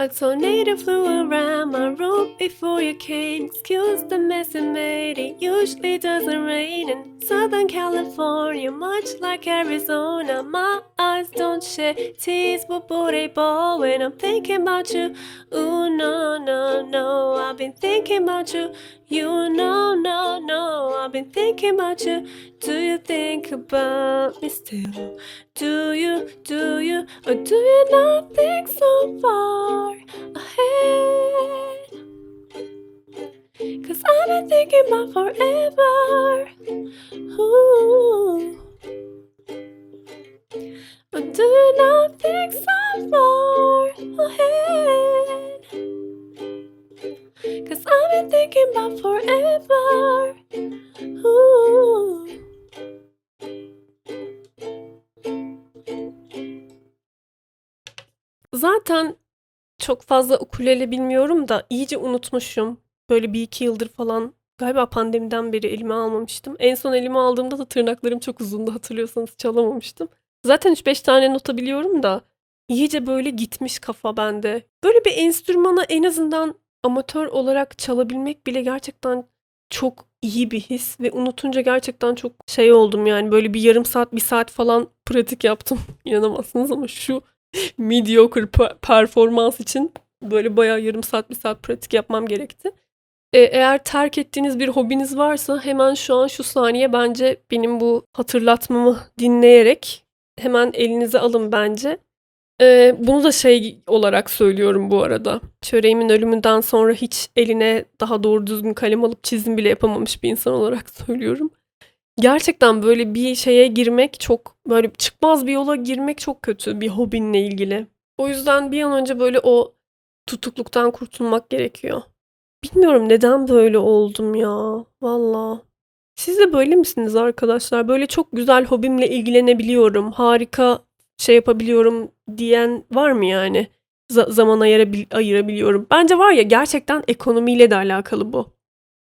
A tornado flew around my room before you came. Excuse the mess it made. It usually doesn't rain in Southern California, much like Arizona. My eyes don't shed tears, but they ball when I'm thinking about you. Ooh no no no, I've been thinking about you. You know no no, I've been thinking about you. Do you think about me still? Do you, do you, or do you not think so far ahead? Cause I've been thinking about forever. Ooh. Do you not think so far ahead? Cause I've been thinking about forever. Ooh. Zaten çok fazla ukulele bilmiyorum da iyice unutmuşum. Böyle bir iki yıldır falan galiba pandemiden beri elime almamıştım. En son elime aldığımda da tırnaklarım çok uzundu hatırlıyorsanız çalamamıştım. Zaten 3-5 tane nota biliyorum da iyice böyle gitmiş kafa bende. Böyle bir enstrümanı en azından amatör olarak çalabilmek bile gerçekten çok iyi bir his ve unutunca gerçekten çok şey oldum yani böyle bir yarım saat bir saat falan pratik yaptım. İnanamazsınız ama şu mediocre pe- performans için böyle bayağı yarım saat bir saat pratik yapmam gerekti. E, eğer terk ettiğiniz bir hobiniz varsa hemen şu an şu saniye bence benim bu hatırlatmamı dinleyerek hemen elinize alın bence. E, bunu da şey olarak söylüyorum bu arada. Çöreğimin ölümünden sonra hiç eline daha doğru düzgün kalem alıp çizim bile yapamamış bir insan olarak söylüyorum. Gerçekten böyle bir şeye girmek çok böyle çıkmaz bir yola girmek çok kötü bir hobinle ilgili. O yüzden bir an önce böyle o tutukluktan kurtulmak gerekiyor. Bilmiyorum neden böyle oldum ya. Valla. Siz de böyle misiniz arkadaşlar? Böyle çok güzel hobimle ilgilenebiliyorum. Harika şey yapabiliyorum diyen var mı yani? Za- zaman ayırabil- ayırabiliyorum. Bence var ya gerçekten ekonomiyle de alakalı bu.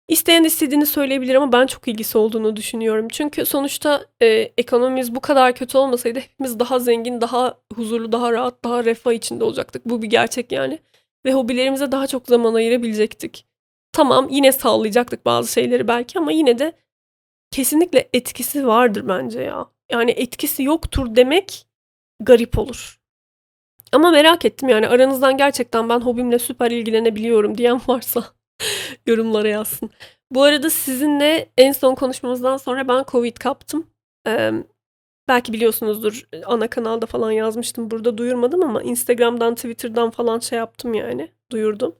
İsteyen istediğini söyleyebilir ama ben çok ilgisi olduğunu düşünüyorum. Çünkü sonuçta e, ekonomimiz bu kadar kötü olmasaydı hepimiz daha zengin, daha huzurlu, daha rahat, daha refah içinde olacaktık. Bu bir gerçek yani. Ve hobilerimize daha çok zaman ayırabilecektik. Tamam yine sağlayacaktık bazı şeyleri belki ama yine de kesinlikle etkisi vardır bence ya. Yani etkisi yoktur demek garip olur. Ama merak ettim yani aranızdan gerçekten ben hobimle süper ilgilenebiliyorum diyen varsa yorumlara yazsın. Bu arada sizinle en son konuşmamızdan sonra ben Covid kaptım. Ee, belki biliyorsunuzdur ana kanalda falan yazmıştım. Burada duyurmadım ama Instagram'dan, Twitter'dan falan şey yaptım yani. Duyurdum.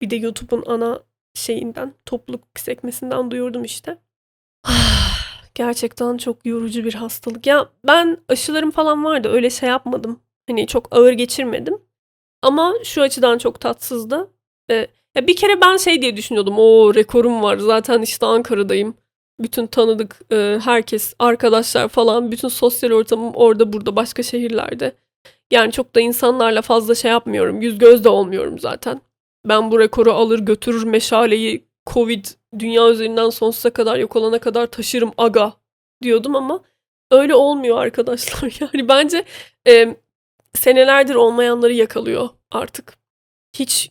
Bir de YouTube'un ana şeyinden, topluluk sekmesinden duyurdum işte. Gerçekten çok yorucu bir hastalık. Ya ben aşılarım falan vardı öyle şey yapmadım. Hani çok ağır geçirmedim. Ama şu açıdan çok tatsızdı. Ee, ya bir kere ben şey diye düşünüyordum. O rekorum var. Zaten işte Ankara'dayım. Bütün tanıdık e, herkes, arkadaşlar falan, bütün sosyal ortamım orada burada başka şehirlerde. Yani çok da insanlarla fazla şey yapmıyorum. Yüz göz de olmuyorum zaten. Ben bu rekoru alır götürür meşaleyi Covid dünya üzerinden sonsuza kadar yok olana kadar taşırım aga diyordum ama öyle olmuyor arkadaşlar. Yani bence e, senelerdir olmayanları yakalıyor artık. Hiç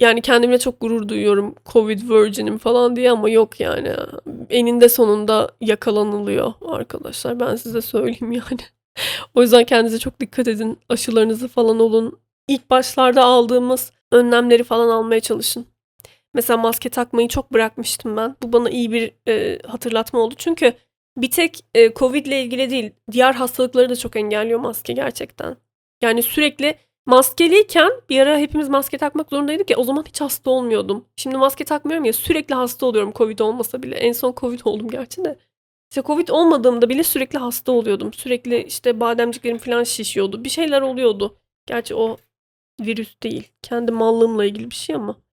yani kendimle çok gurur duyuyorum Covid virgin'im falan diye ama yok yani. Eninde sonunda yakalanılıyor arkadaşlar. Ben size söyleyeyim yani. o yüzden kendinize çok dikkat edin. Aşılarınızı falan olun. İlk başlarda aldığımız önlemleri falan almaya çalışın. Mesela maske takmayı çok bırakmıştım ben. Bu bana iyi bir e, hatırlatma oldu. Çünkü bir tek e, Covid ile ilgili değil, diğer hastalıkları da çok engelliyor maske gerçekten. Yani sürekli maskeliyken bir ara hepimiz maske takmak zorundaydık ya o zaman hiç hasta olmuyordum. Şimdi maske takmıyorum ya sürekli hasta oluyorum Covid olmasa bile. En son Covid oldum gerçi de. İşte Covid olmadığımda bile sürekli hasta oluyordum. Sürekli işte bademciklerim falan şişiyordu. Bir şeyler oluyordu. Gerçi o virüs değil. Kendi mallığımla ilgili bir şey ama.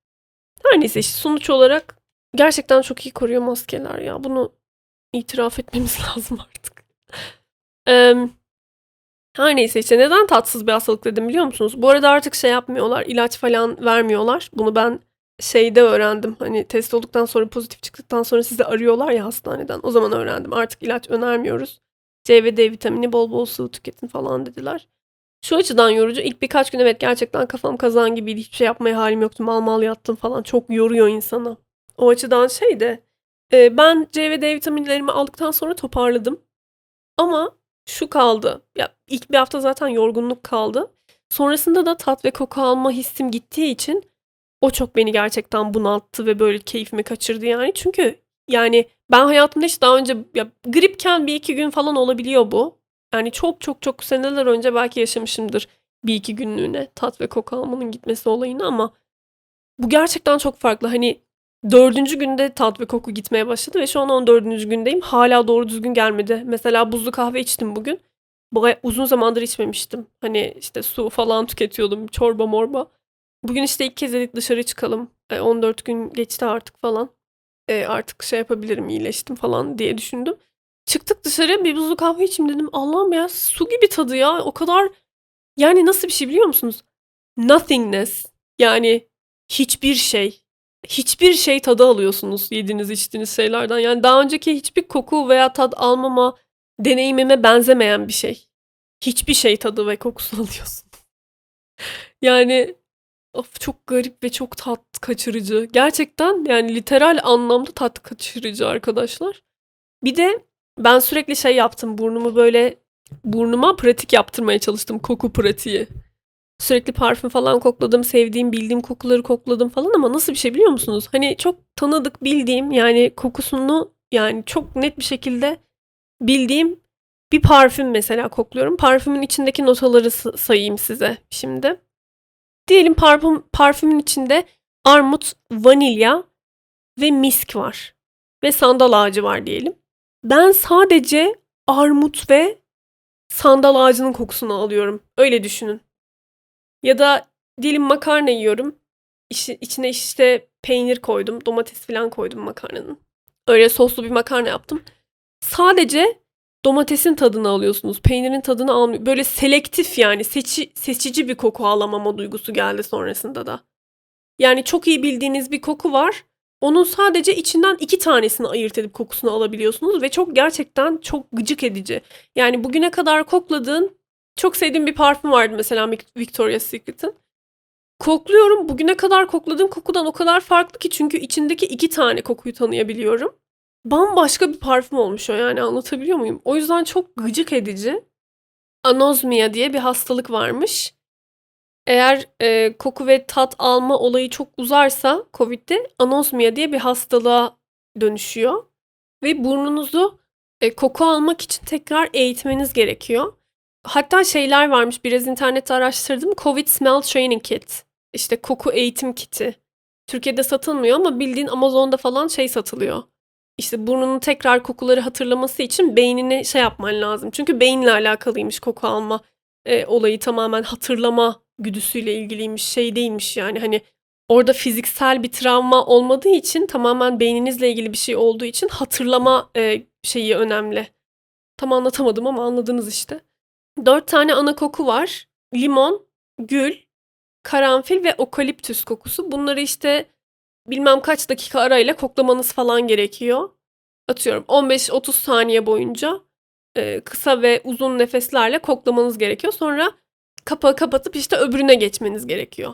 Her neyse işte sonuç olarak gerçekten çok iyi koruyor maskeler ya. Bunu itiraf etmemiz lazım artık. Eee her neyse işte neden tatsız bir hastalık dedim biliyor musunuz? Bu arada artık şey yapmıyorlar, ilaç falan vermiyorlar. Bunu ben şeyde öğrendim. Hani test olduktan sonra pozitif çıktıktan sonra sizi arıyorlar ya hastaneden. O zaman öğrendim. Artık ilaç önermiyoruz. C ve D vitamini bol bol sıvı tüketin falan dediler. Şu açıdan yorucu. İlk birkaç gün evet gerçekten kafam kazan gibiydi. Hiçbir şey yapmaya halim yoktu. Mal mal yattım falan. Çok yoruyor insanı. O açıdan şey de e, ben C ve D vitaminlerimi aldıktan sonra toparladım. Ama şu kaldı. Ya ilk bir hafta zaten yorgunluk kaldı. Sonrasında da tat ve koku alma hissim gittiği için o çok beni gerçekten bunalttı ve böyle keyfimi kaçırdı yani. Çünkü yani ben hayatımda hiç daha önce ya gripken bir iki gün falan olabiliyor bu. Yani çok çok çok seneler önce belki yaşamışımdır bir iki günlüğüne tat ve koku almanın gitmesi olayını ama bu gerçekten çok farklı. Hani dördüncü günde tat ve koku gitmeye başladı ve şu an 14. gündeyim. Hala doğru düzgün gelmedi. Mesela buzlu kahve içtim bugün. Baya uzun zamandır içmemiştim. Hani işte su falan tüketiyordum. Çorba morba. Bugün işte ilk kez dedik dışarı çıkalım. E, 14 gün geçti artık falan. E, artık şey yapabilirim iyileştim falan diye düşündüm. Çıktık dışarı bir buzlu kahve içeyim dedim. Allah'ım ya su gibi tadı ya. O kadar yani nasıl bir şey biliyor musunuz? Nothingness. Yani hiçbir şey. Hiçbir şey tadı alıyorsunuz yediğiniz içtiğiniz şeylerden. Yani daha önceki hiçbir koku veya tat almama deneyimime benzemeyen bir şey. Hiçbir şey tadı ve kokusunu alıyorsun. Yani of çok garip ve çok tat kaçırıcı. Gerçekten yani literal anlamda tat kaçırıcı arkadaşlar. Bir de ben sürekli şey yaptım. Burnumu böyle burnuma pratik yaptırmaya çalıştım. Koku pratiği. Sürekli parfüm falan kokladım. Sevdiğim, bildiğim kokuları kokladım falan ama nasıl bir şey biliyor musunuz? Hani çok tanıdık bildiğim yani kokusunu yani çok net bir şekilde bildiğim bir parfüm mesela kokluyorum. Parfümün içindeki notaları sayayım size şimdi. Diyelim parfüm parfümün içinde armut, vanilya ve misk var. Ve sandal ağacı var diyelim. Ben sadece armut ve sandal ağacının kokusunu alıyorum. Öyle düşünün. Ya da diyelim makarna yiyorum. İşi- içine işte peynir koydum, domates falan koydum makarnanın. Öyle soslu bir makarna yaptım. Sadece domatesin tadını alıyorsunuz. Peynirin tadını almıyor. Böyle selektif yani seçi, seçici bir koku alamama duygusu geldi sonrasında da. Yani çok iyi bildiğiniz bir koku var. Onun sadece içinden iki tanesini ayırt edip kokusunu alabiliyorsunuz ve çok gerçekten çok gıcık edici. Yani bugüne kadar kokladığın çok sevdiğim bir parfüm vardı mesela Vic- Victoria's Secret'ın. Kokluyorum. Bugüne kadar kokladığım kokudan o kadar farklı ki çünkü içindeki iki tane kokuyu tanıyabiliyorum. Bambaşka bir parfüm olmuş o yani anlatabiliyor muyum? O yüzden çok gıcık edici. Anosmia diye bir hastalık varmış. Eğer e, koku ve tat alma olayı çok uzarsa COVID'de anosmia diye bir hastalığa dönüşüyor. Ve burnunuzu e, koku almak için tekrar eğitmeniz gerekiyor. Hatta şeyler varmış biraz internette araştırdım. Covid Smell Training Kit. İşte koku eğitim kiti. Türkiye'de satılmıyor ama bildiğin Amazon'da falan şey satılıyor. İşte burnunun tekrar kokuları hatırlaması için beynini şey yapman lazım. Çünkü beyinle alakalıymış koku alma e, olayı tamamen hatırlama güdüsüyle ilgiliymiş şey değilmiş yani hani orada fiziksel bir travma olmadığı için tamamen beyninizle ilgili bir şey olduğu için hatırlama e, şeyi önemli. Tam anlatamadım ama anladınız işte. Dört tane ana koku var. Limon, gül, karanfil ve okaliptüs kokusu. Bunları işte bilmem kaç dakika arayla koklamanız falan gerekiyor. Atıyorum 15-30 saniye boyunca e, kısa ve uzun nefeslerle koklamanız gerekiyor. Sonra kapağı kapatıp işte öbürüne geçmeniz gerekiyor.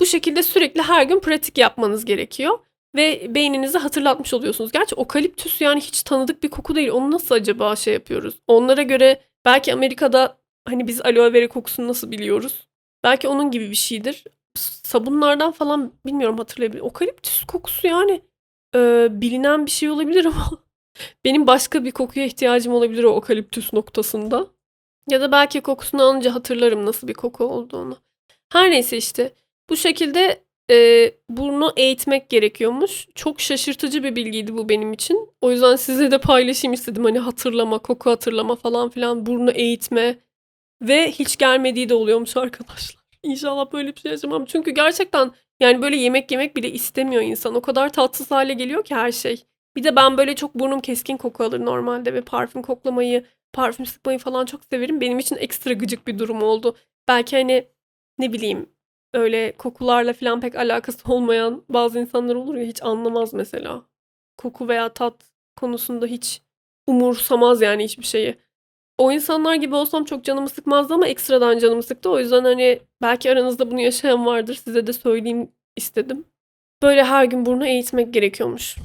Bu şekilde sürekli her gün pratik yapmanız gerekiyor. Ve beyninizi hatırlatmış oluyorsunuz. Gerçi okaliptüs yani hiç tanıdık bir koku değil. Onu nasıl acaba şey yapıyoruz? Onlara göre belki Amerika'da hani biz aloe vera kokusunu nasıl biliyoruz? Belki onun gibi bir şeydir. Sabunlardan falan bilmiyorum hatırlayabilirim. Okaliptüs kokusu yani e, bilinen bir şey olabilir ama benim başka bir kokuya ihtiyacım olabilir o okaliptüs noktasında. Ya da belki kokusunu alınca hatırlarım nasıl bir koku olduğunu. Her neyse işte bu şekilde e, burnu eğitmek gerekiyormuş. Çok şaşırtıcı bir bilgiydi bu benim için. O yüzden size de paylaşayım istedim. Hani hatırlama, koku hatırlama falan filan, burnu eğitme ve hiç gelmediği de oluyormuş arkadaşlar. İnşallah böyle bir şey yaşamam. Çünkü gerçekten yani böyle yemek yemek bile istemiyor insan. O kadar tatsız hale geliyor ki her şey. Bir de ben böyle çok burnum keskin koku alır normalde ve parfüm koklamayı, parfüm sıkmayı falan çok severim. Benim için ekstra gıcık bir durum oldu. Belki hani ne bileyim öyle kokularla falan pek alakası olmayan bazı insanlar olur ya hiç anlamaz mesela. Koku veya tat konusunda hiç umursamaz yani hiçbir şeyi. O insanlar gibi olsam çok canımı sıkmazdı ama ekstradan canımı sıktı. O yüzden hani belki aranızda bunu yaşayan vardır. Size de söyleyeyim istedim. Böyle her gün burnu eğitmek gerekiyormuş.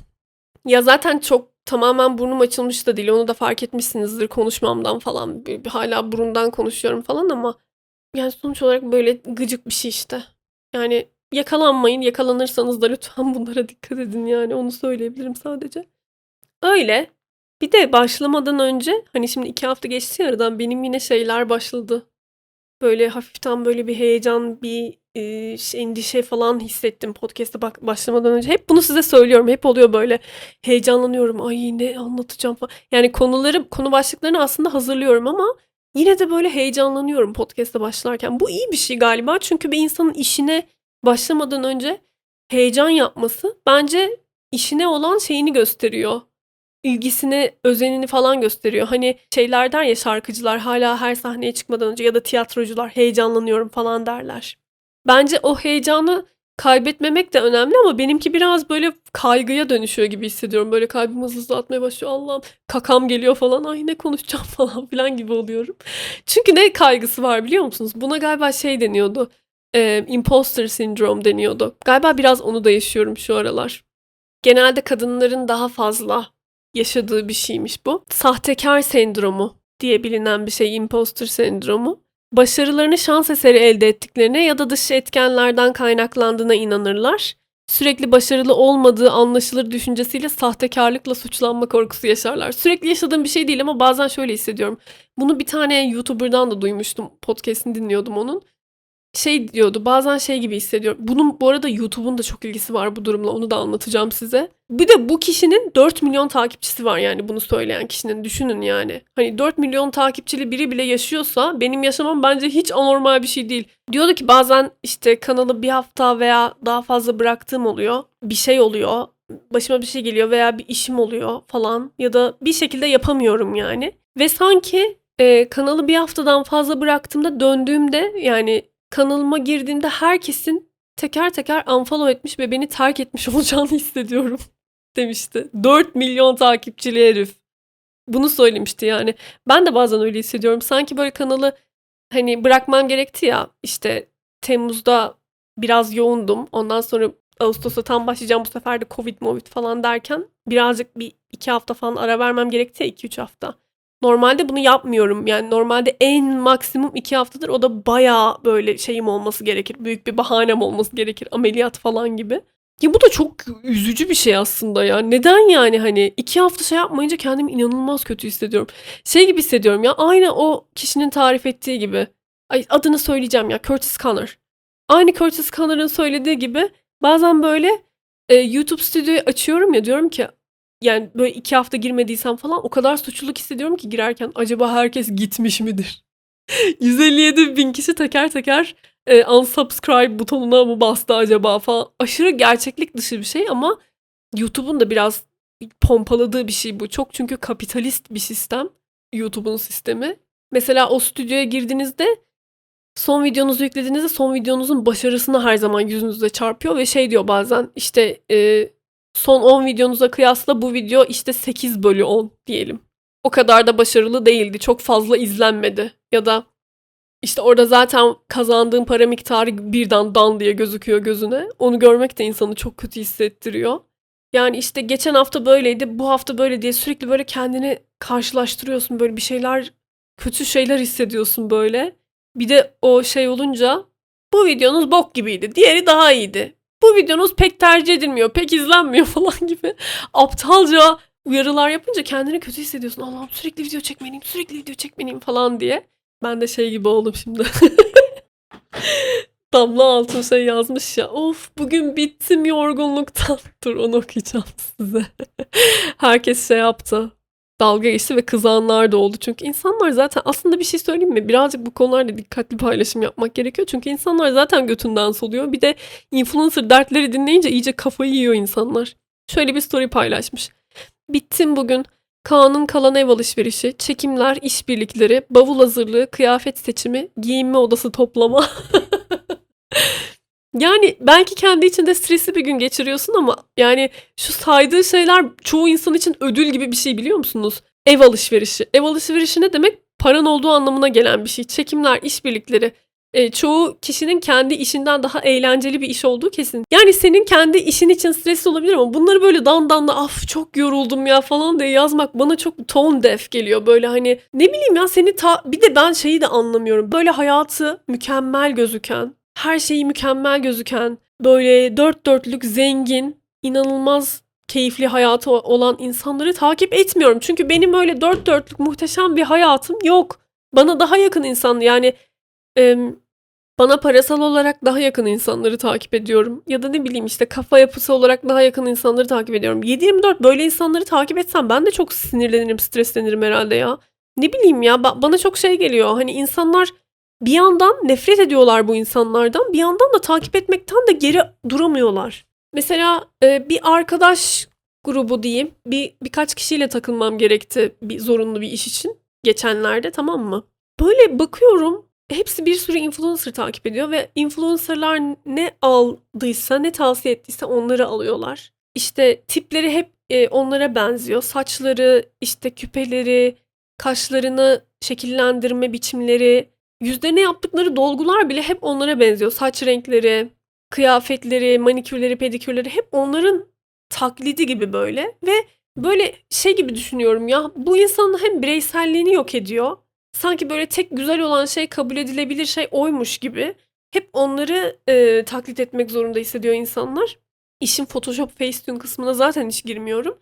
Ya zaten çok tamamen burnum açılmış da değil. Onu da fark etmişsinizdir konuşmamdan falan. Hala burundan konuşuyorum falan ama yani sonuç olarak böyle gıcık bir şey işte. Yani yakalanmayın. Yakalanırsanız da lütfen bunlara dikkat edin yani. Onu söyleyebilirim sadece. Öyle. Bir de başlamadan önce hani şimdi iki hafta geçti aradan benim yine şeyler başladı. Böyle hafiften böyle bir heyecan, bir e, şey- endişe falan hissettim podcast'a başlamadan önce. Hep bunu size söylüyorum. Hep oluyor böyle heyecanlanıyorum. Ay ne anlatacağım falan. Yani konuları, konu başlıklarını aslında hazırlıyorum ama yine de böyle heyecanlanıyorum podcast'a başlarken. Bu iyi bir şey galiba. Çünkü bir insanın işine başlamadan önce heyecan yapması bence işine olan şeyini gösteriyor ilgisini, özenini falan gösteriyor. Hani şeyler der ya şarkıcılar hala her sahneye çıkmadan önce ya da tiyatrocular heyecanlanıyorum falan derler. Bence o heyecanı kaybetmemek de önemli ama benimki biraz böyle kaygıya dönüşüyor gibi hissediyorum. Böyle kalbim hızlı hızlı atmaya başlıyor. Allah'ım kakam geliyor falan. Ay ne konuşacağım falan filan gibi oluyorum. Çünkü ne kaygısı var biliyor musunuz? Buna galiba şey deniyordu. E, imposter sindrom deniyordu. Galiba biraz onu da yaşıyorum şu aralar. Genelde kadınların daha fazla yaşadığı bir şeymiş bu. Sahtekar sendromu diye bilinen bir şey imposter sendromu. Başarılarını şans eseri elde ettiklerine ya da dış etkenlerden kaynaklandığına inanırlar. Sürekli başarılı olmadığı anlaşılır düşüncesiyle sahtekarlıkla suçlanma korkusu yaşarlar. Sürekli yaşadığım bir şey değil ama bazen şöyle hissediyorum. Bunu bir tane YouTuber'dan da duymuştum. Podcast'ini dinliyordum onun şey diyordu bazen şey gibi hissediyorum. Bunun bu arada YouTube'un da çok ilgisi var bu durumla onu da anlatacağım size. Bir de bu kişinin 4 milyon takipçisi var yani bunu söyleyen kişinin düşünün yani. Hani 4 milyon takipçili biri bile yaşıyorsa benim yaşamam bence hiç anormal bir şey değil. Diyordu ki bazen işte kanalı bir hafta veya daha fazla bıraktığım oluyor. Bir şey oluyor. Başıma bir şey geliyor veya bir işim oluyor falan ya da bir şekilde yapamıyorum yani. Ve sanki e, kanalı bir haftadan fazla bıraktığımda döndüğümde yani kanalıma girdiğimde herkesin teker teker unfollow etmiş ve beni terk etmiş olacağını hissediyorum demişti. 4 milyon takipçili herif. Bunu söylemişti yani. Ben de bazen öyle hissediyorum. Sanki böyle kanalı hani bırakmam gerekti ya işte Temmuz'da biraz yoğundum. Ondan sonra Ağustos'a tam başlayacağım bu sefer de Covid Movid falan derken birazcık bir iki hafta falan ara vermem gerekti ya 2-3 hafta. Normalde bunu yapmıyorum. Yani normalde en maksimum iki haftadır. O da bayağı böyle şeyim olması gerekir. Büyük bir bahanem olması gerekir. Ameliyat falan gibi. Ya bu da çok üzücü bir şey aslında ya. Neden yani hani iki hafta şey yapmayınca kendimi inanılmaz kötü hissediyorum. Şey gibi hissediyorum ya aynı o kişinin tarif ettiği gibi. Ay adını söyleyeceğim ya Curtis Connor. Aynı Curtis Connor'ın söylediği gibi bazen böyle e, YouTube stüdyoyu açıyorum ya diyorum ki yani böyle iki hafta girmediysem falan o kadar suçluluk hissediyorum ki girerken acaba herkes gitmiş midir? 157 bin kişi teker teker e, unsubscribe butonuna mı bastı acaba falan. Aşırı gerçeklik dışı bir şey ama YouTube'un da biraz pompaladığı bir şey bu. Çok çünkü kapitalist bir sistem YouTube'un sistemi. Mesela o stüdyoya girdiğinizde son videonuzu yüklediğinizde son videonuzun başarısını her zaman yüzünüze çarpıyor ve şey diyor bazen işte e, son 10 videonuza kıyasla bu video işte 8 bölü 10 diyelim. O kadar da başarılı değildi. Çok fazla izlenmedi. Ya da işte orada zaten kazandığın para miktarı birden dan diye gözüküyor gözüne. Onu görmek de insanı çok kötü hissettiriyor. Yani işte geçen hafta böyleydi, bu hafta böyle diye sürekli böyle kendini karşılaştırıyorsun. Böyle bir şeyler, kötü şeyler hissediyorsun böyle. Bir de o şey olunca bu videonuz bok gibiydi, diğeri daha iyiydi. Bu videonuz pek tercih edilmiyor, pek izlenmiyor falan gibi aptalca uyarılar yapınca kendini kötü hissediyorsun. Allah'ım sürekli video çekmeliyim, sürekli video çekmeliyim falan diye. Ben de şey gibi oldum şimdi. Damla Altun şey yazmış ya. Of bugün bittim yorgunluktan. Dur onu okuyacağım size. Herkes şey yaptı. Dalga geçti ve kızanlar da oldu. Çünkü insanlar zaten aslında bir şey söyleyeyim mi? Birazcık bu konularda dikkatli paylaşım yapmak gerekiyor. Çünkü insanlar zaten götünden soluyor. Bir de influencer dertleri dinleyince iyice kafayı yiyor insanlar. Şöyle bir story paylaşmış. Bittim bugün. Kaan'ın kalan ev alışverişi, çekimler, işbirlikleri, bavul hazırlığı, kıyafet seçimi, giyinme odası toplama. yani belki kendi içinde stresli bir gün geçiriyorsun ama yani şu saydığı şeyler çoğu insan için ödül gibi bir şey biliyor musunuz? Ev alışverişi. Ev alışverişi ne demek? paran olduğu anlamına gelen bir şey. Çekimler, işbirlikleri. Eee, çoğu kişinin kendi işinden daha eğlenceli bir iş olduğu kesin. Yani senin kendi işin için stresli olabilir ama bunları böyle dandanla "Af çok yoruldum ya." falan diye yazmak bana çok tone deaf geliyor. Böyle, hani, ne bileyim ya seni ta bir de ben şeyi de anlamıyorum. Böyle hayatı mükemmel gözüken, her şeyi mükemmel gözüken, böyle dört dörtlük zengin, inanılmaz keyifli hayatı olan insanları takip etmiyorum. Çünkü benim öyle dört dörtlük muhteşem bir hayatım yok. Bana daha yakın insan yani, emm, bana parasal olarak daha yakın insanları takip ediyorum ya da ne bileyim, işte, kafa yapısı olarak daha yakın insanları takip ediyorum. 7/24 böyle insanları takip etsem ben de çok sinirlenirim, streslenirim herhâlde ya. Ne bileyim ya, ba bana çok şey geliyor, hani, insanlar bir yandan nefret ediyorlar bu insanlardan, bir yandan da takip etmekten de geri duramıyorlar. Mesela, eee, bir arkadaş grubu diyeyim, bir birkaç kişiyle takılmam gerekti bir zorunlu bir iş için geçenlerde, tamam mı? Böyle bakıyorum, hepsi bir sürü influencer takip ediyor ve influencer'lar ne aldıysa, ne tavsiye ettiyse onları alıyorlar. İşte, tipleri hep, eee, onlara benziyor. Saçları, işte, küpeleri, kaşlarını şekillendirme biçimleri, yüzlerine yaptıkları dolgular bile hep onlara benziyor. Saç renkleri, kıyafetleri, manikürleri, pedikürleri hep onların taklidi gibi böyle ve böyle şey gibi düşünüyorum ya, bu insanın hem bireyselliğini yok ediyor, sanki böyle tek güzel olan şey, kabul edilebilir şey oymuş gibi hep onları, eee, taklit etmek zorunda hissediyor insanlar. İşin Photoshop, Facetune kısmına zaten hiç girmiyorum.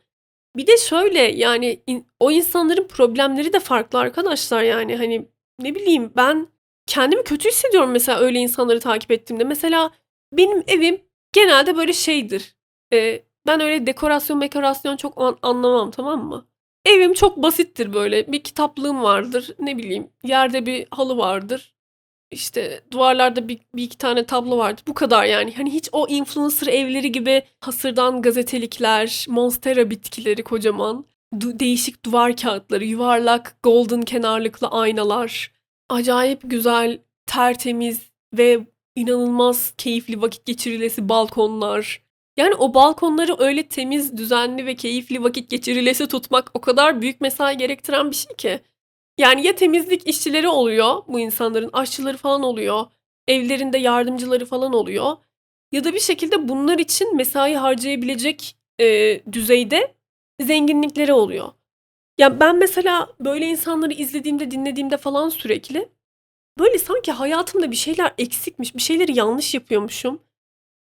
Bir de şöyle, yani, in o insanların problemleri de farklı arkadaşlar, yani, hani, ne bileyim, ben kendimi kötü hissediyorum mesela öyle insanları takip ettiğimde. Mesela benim evim genelde böyle şeydir, eee, ben öyle dekorasyon mekorasyon çok an anlamam, tamam mı? Evim çok basittir böyle. Bir kitaplığım vardır, ne bileyim, yerde bir halı vardır, işte, duvarlarda bir bir iki tane tablo vardır. Bu kadar yani. Hani, hiç o influencer evleri gibi hasırdan gazetelikler, monstera bitkileri kocaman, du değişik duvar kâğıtları, yuvarlak golden kenarlıklı aynalar, acayip güzel, tertemiz ve inanılmaz keyifli vakit geçirilesi balkonlar. Yani, o balkonları öyle temiz, düzenli ve keyifli vakit geçirilesi tutmak o kadar büyük mesai gerektiren bir şey ki. Yani, ya temizlik işçileri oluyor bu insanların, aşçıları falan oluyor, evlerinde yardımcıları falan oluyor ya da bir şekilde bunlar için mesai harcayabilecek, eee, düzeyde zenginlikleri oluyor. Ya, ben mesela böyle insanları izlediğimde, dinlediğimde falan sürekli, böyle sanki hayatımda bir şeyler eksikmiş, bir şeyleri yanlış yapıyormuşum.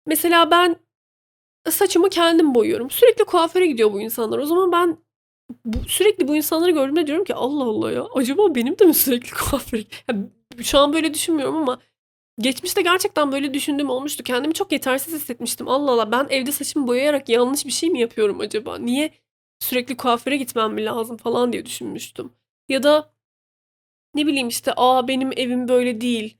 Mesela ben saçımı kendim boyuyorum. Sürekli kuaföre gidiyor bu insanlar. O zaman ben bu sürekli bu insanları gördüğümde diyorum ki Allah Allah ya, acaba benim de mi sürekli kuaföre Ya, şu an böyle düşünmüyorum ama geçmişte gerçekten böyle düşündüğüm olmuştu. Kendimi çok yetersiz hissetmiştim. Allah Allah, ben evde saçımı boyayarak yanlış bir şey mi yapıyorum acaba? Niye sürekli kuaföre gitmem mi lazım falan diye düşünmüştüm. Ya da ne bileyim, işte, a, benim evim böyle değil,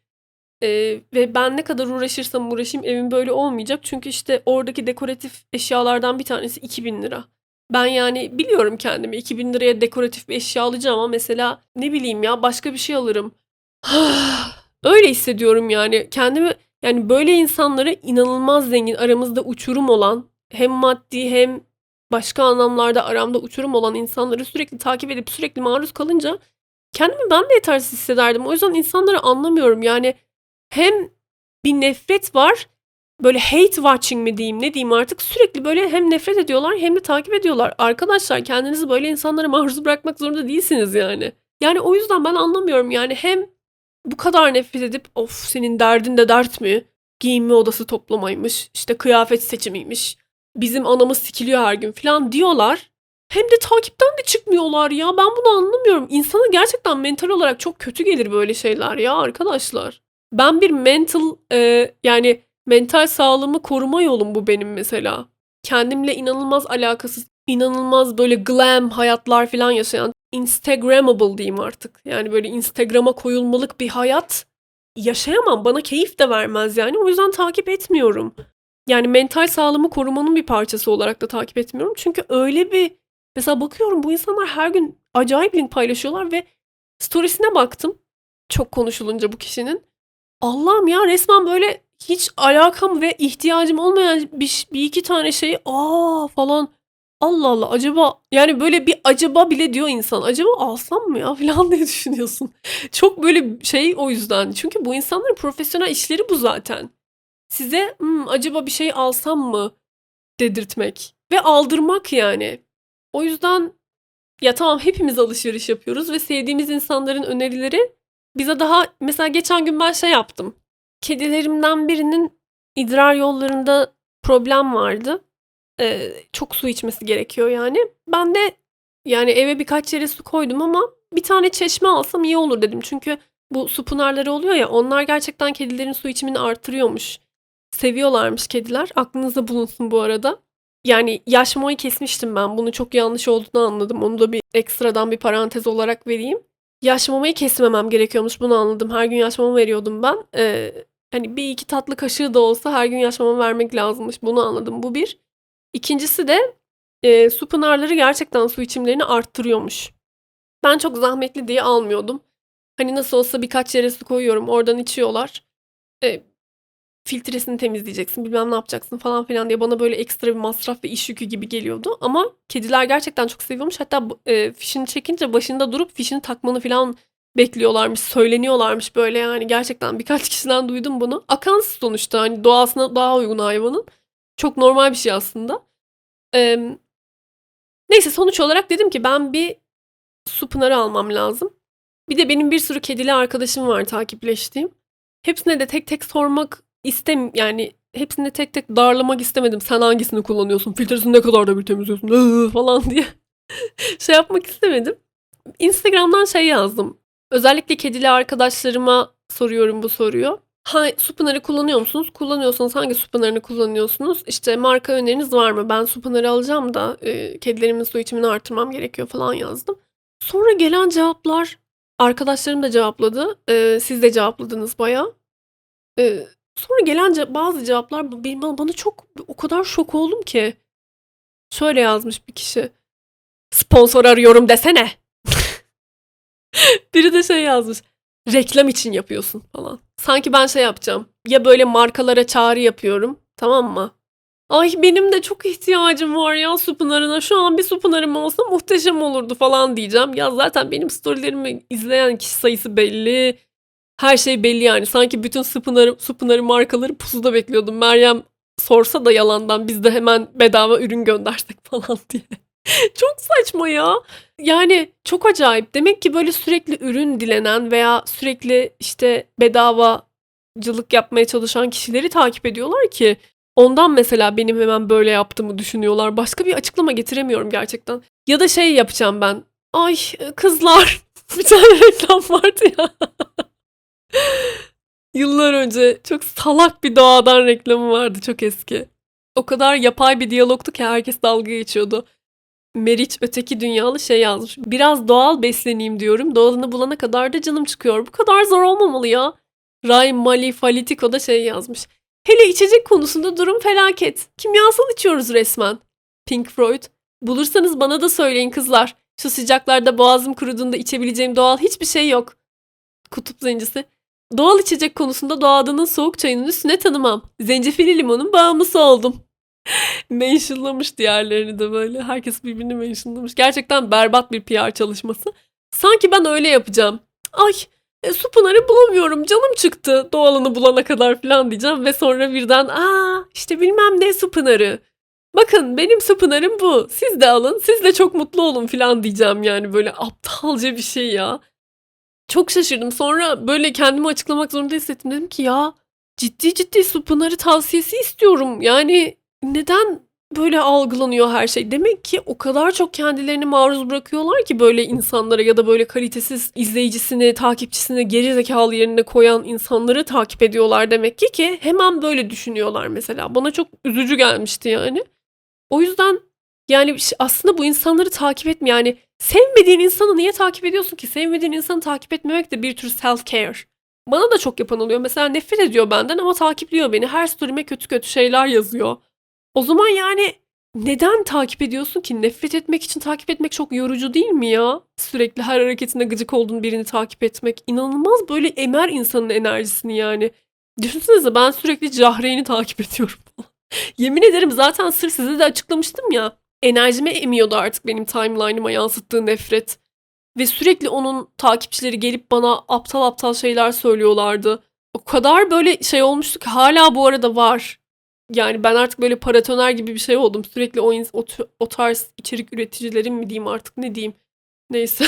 eee, ve ben ne kadar uğraşırsam uğraşayım evim böyle olmayacak. Çünkü, işte, oradaki dekoratif eşyalardan bir tanesi £2000. Ben, yani, biliyorum kendimi £2000'ya dekoratif bir eşya alacağım ama mesela ne bileyim ya, başka bir şey alırım. Öyle hissediyorum yani. Kendimi, yani, böyle insanları inanılmaz zengin, aramızda uçurum olan, hem maddi hem başka anlamlarda aramda uçurum olan insanları sürekli takip edip sürekli maruz kalınca kendimi ben de yetersiz hissederdim. O yüzden insanları anlamıyorum. Yani, hem bir nefret var, böyle hate watching mi diyeyim, ne diyeyim artık, sürekli böyle hem nefret ediyorlar hem de takip ediyorlar. Arkadaşlar kendinizi böyle insanlara maruz bırakmak zorunda değilsiniz yani. Yani, o yüzden ben anlamıyorum. Yani, hem bu kadar nefret edip "Of, senin derdin de dert mi? Giyinme odası toplamaymış, işte, kıyafet seçimiymiş, bizim anamız sikiliyor her gün." falan diyorlar. Hem de takipten de çıkmıyorlar ya. Ben bunu anlamıyorum. İnsana gerçekten mental olarak çok kötü gelir böyle şeyler ya arkadaşlar. Ben bir mental, eee, yani, mental sağlığımı koruma yolum bu benim mesela. Kendimle inanılmaz alakasız, inanılmaz böyle glam hayatlar falan yaşayan, instagrammable diyeyim artık. Yani, böyle Instagram'a koyulmalık bir hayat yaşayamam. Bana keyif de vermez yani. O yüzden takip etmiyorum. Yani, mental sağlığımı korumanın bir parçası olarak da takip etmiyorum. Çünkü öyle bir mesela bakıyorum bu insanlar her gün acayip link paylaşıyorlar ve stories'ine baktım çok konuşulunca bu kişinin. Allah'ım ya, resmen böyle hiç alakam ve ihtiyacım olmayan bir bir iki tane şeyi, a, falan Allah Allah acaba yani böyle bir acaba bile diyor insan. Acaba alsam mı ya falan diye düşünüyorsun. Çok böyle şey o yüzden. Çünkü bu insanların profesyonel işleri bu zaten. Size "Hımm, acaba bir şey alsam mı?" dedirtmek ve aldırmak yani. O yüzden ya tamam hepimiz alışveriş yapıyoruz ve sevdiğimiz insanların önerileri bize daha mesela geçen gün ben şey yaptım. Kedilerimden birinin idrar yollarında problem vardı. Eee, çok su içmesi gerekiyor yani. Ben de yani eve birkaç yere su koydum ama bir tane çeşme alsam iyi olur dedim. Çünkü bu su pınarları oluyor ya onlar gerçekten kedilerin su içimini artırıyormuş. Seviyorlarmış kediler. Aklınızda bulunsun bu arada. Yani yaş mamayı kesmiştim ben. Bunun çok yanlış olduğunu anladım. Onu da bir ekstradan bir parantez olarak vereyim. Yaş mamayı kesmemem gerekiyormuş. Bunu anladım. Her gün yaş mama veriyordum ben. Eee, hani bir iki tatlı kaşığı da olsa her gün yaş mama vermek lazımmış. Bunu anladım. Bu bir. İkincisi de eee, su pınarları gerçekten su içimlerini arttırıyormuş. Ben çok zahmetli diye almıyordum. Hani nasıl olsa birkaç yere su koyuyorum. Oradan içiyorlar. Eee, filtresini temizleyeceksin, bilmem ne yapacaksın falan filan diye bana böyle ekstra bir masraf ve iş yükü gibi geliyordu. Ama kediler gerçekten çok seviyormuş. Hatta eee, fişini çekince başında durup fişini takmanı falan bekliyorlarmış, söyleniyorlarmış böyle yani. Gerçekten birkaç kişiden duydum bunu. Akan sonuçta hani doğasına daha uygun hayvanın. Çok normal bir şey aslında. Emm, neyse sonuç olarak dedim ki ben bir su pınarı almam lazım. Bir de benim bir sürü kedili arkadaşım var takipleştiğim. Hepsine de tek tek sormak istem yani hepsini tek tek darlamak istemedim. Sen hangisini kullanıyorsun? Filtresini ne kadar da bir temizliyorsun? Iıı, falan diye şey yapmak istemedim. Instagram'dan şey yazdım. Özellikle kedili arkadaşlarıma soruyorum bu soruyu. Ha, su pınarı kullanıyor musunuz? Kullanıyorsanız hangi su pınarını kullanıyorsunuz? İşte marka öneriniz var mı? Ben su pınarı alacağım da eee, kedilerimin su içimini artırmam gerekiyor falan yazdım. Sonra gelen cevaplar arkadaşlarım da cevapladı. Eee, siz de cevapladınız bayağı. Eee, sonra gelen ce bazı cevaplar benim bana çok o kadar şok oldum ki. Şöyle yazmış bir kişi. "Sponsor arıyorum desene." Biri de şey yazmış. "Reklam için yapıyorsun." falan. Sanki ben şey yapacağım. Ya böyle markalara çağrı yapıyorum, tamam mı? "Ay benim de çok ihtiyacım var ya su pınarına. Şu an bir su pınarım olsa muhteşem olurdu." falan diyeceğim. Ya zaten benim story'lerimi izleyen kişi sayısı belli. Her şey belli yani. Sanki bütün su pınarı su pınarı markaları pusuda bekliyordum. Meryem sorsa da yalandan biz de hemen bedava ürün göndersek falan diye. Çok saçma ya. Yani çok acayip. Demek ki böyle sürekli ürün dilenen veya sürekli işte bedavacılık yapmaya çalışan kişileri takip ediyorlar ki ondan mesela benim hemen böyle yaptığımı düşünüyorlar. Başka bir açıklama getiremiyorum gerçekten. Ya da şey yapacağım ben. Ay kızlar bir tane reklam vardı ya. Yıllar önce çok salak bir doğadan reklamı vardı çok eski. O kadar yapay bir diyalogtu ki herkes dalga geçiyordu. Meriç öteki dünyalı şey yazmış. Biraz doğal besleneyim diyorum. Doğalını bulana kadar da canım çıkıyor. Bu kadar zor olmamalı ya. Ray Mali Falitiko da şey yazmış. Hele içecek konusunda durum felaket. Kimyasal içiyoruz resmen. Pink Floyd. Bulursanız bana da söyleyin kızlar. Şu sıcaklarda boğazım kuruduğunda içebileceğim doğal hiçbir şey yok. Kutup zencisi. Doğal içecek konusunda doğadanın soğuk çayının üstüne tanımam. Zencefilli limonun bağımlısı oldum. Mentionlamış diğerlerini de böyle. Herkes birbirini mentionlamış. Gerçekten berbat bir PR çalışması. Sanki ben öyle yapacağım. Ay e, su pınarı bulamıyorum canım çıktı doğalını bulana kadar falan diyeceğim. Ve sonra birden aa işte bilmem ne su pınarı. Bakın benim su pınarım bu. Siz de alın siz de çok mutlu olun falan diyeceğim yani böyle aptalca bir şey ya. Çok şaşırdım. Sonra böyle kendimi açıklamak zorunda hissettim. Dedim ki ya ciddi ciddi su tavsiyesi istiyorum. Yani neden böyle algılanıyor her şey? Demek ki o kadar çok kendilerini maruz bırakıyorlar ki böyle insanlara ya da böyle kalitesiz izleyicisini, takipçisini geri zekalı yerine koyan insanları takip ediyorlar demek ki ki hemen böyle düşünüyorlar mesela. Bana çok üzücü gelmişti yani. O yüzden yani aslında bu insanları takip etme yani sevmediğin insanı niye takip ediyorsun ki? Sevmediğin insanı takip etmemek de bir tür self care. Bana da çok yapan oluyor. Mesela nefret ediyor benden ama takipliyor beni. Her story'me kötü kötü şeyler yazıyor. O zaman yani neden takip ediyorsun ki? Nefret etmek için takip etmek çok yorucu değil mi ya? Sürekli her hareketinde gıcık olduğun birini takip etmek. inanılmaz böyle emer insanın enerjisini yani. Düşünsenize ben sürekli Cahreyn'i takip ediyorum. Yemin ederim zaten sırf size de açıklamıştım ya. Enerjimi emiyordu artık benim timeline'ıma yansıttığı nefret. Ve sürekli onun takipçileri gelip bana aptal aptal şeyler söylüyorlardı. O kadar böyle şey olmuştu ki hala bu arada var. Yani ben artık böyle paratoner gibi bir şey oldum. Sürekli o, o, tarz içerik üreticilerin mi diyeyim artık ne diyeyim. Neyse.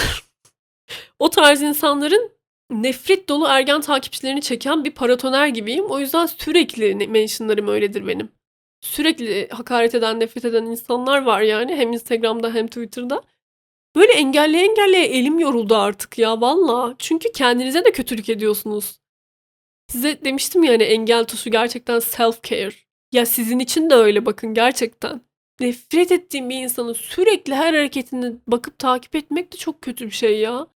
o tarz insanların nefret dolu ergen takipçilerini çeken bir paratoner gibiyim. O yüzden sürekli mentionlarım öyledir benim. Sürekli hakaret eden, nefret eden insanlar var yani. Hem Instagram'da hem Twitter'da. Böyle engelleye engelleye elim yoruldu artık ya valla. Çünkü kendinize de kötülük ediyorsunuz. Size demiştim ya hani engel tuşu gerçekten self care. Ya sizin için de öyle bakın gerçekten. Nefret ettiğim bir insanın sürekli her hareketini bakıp takip etmek de çok kötü bir şey ya.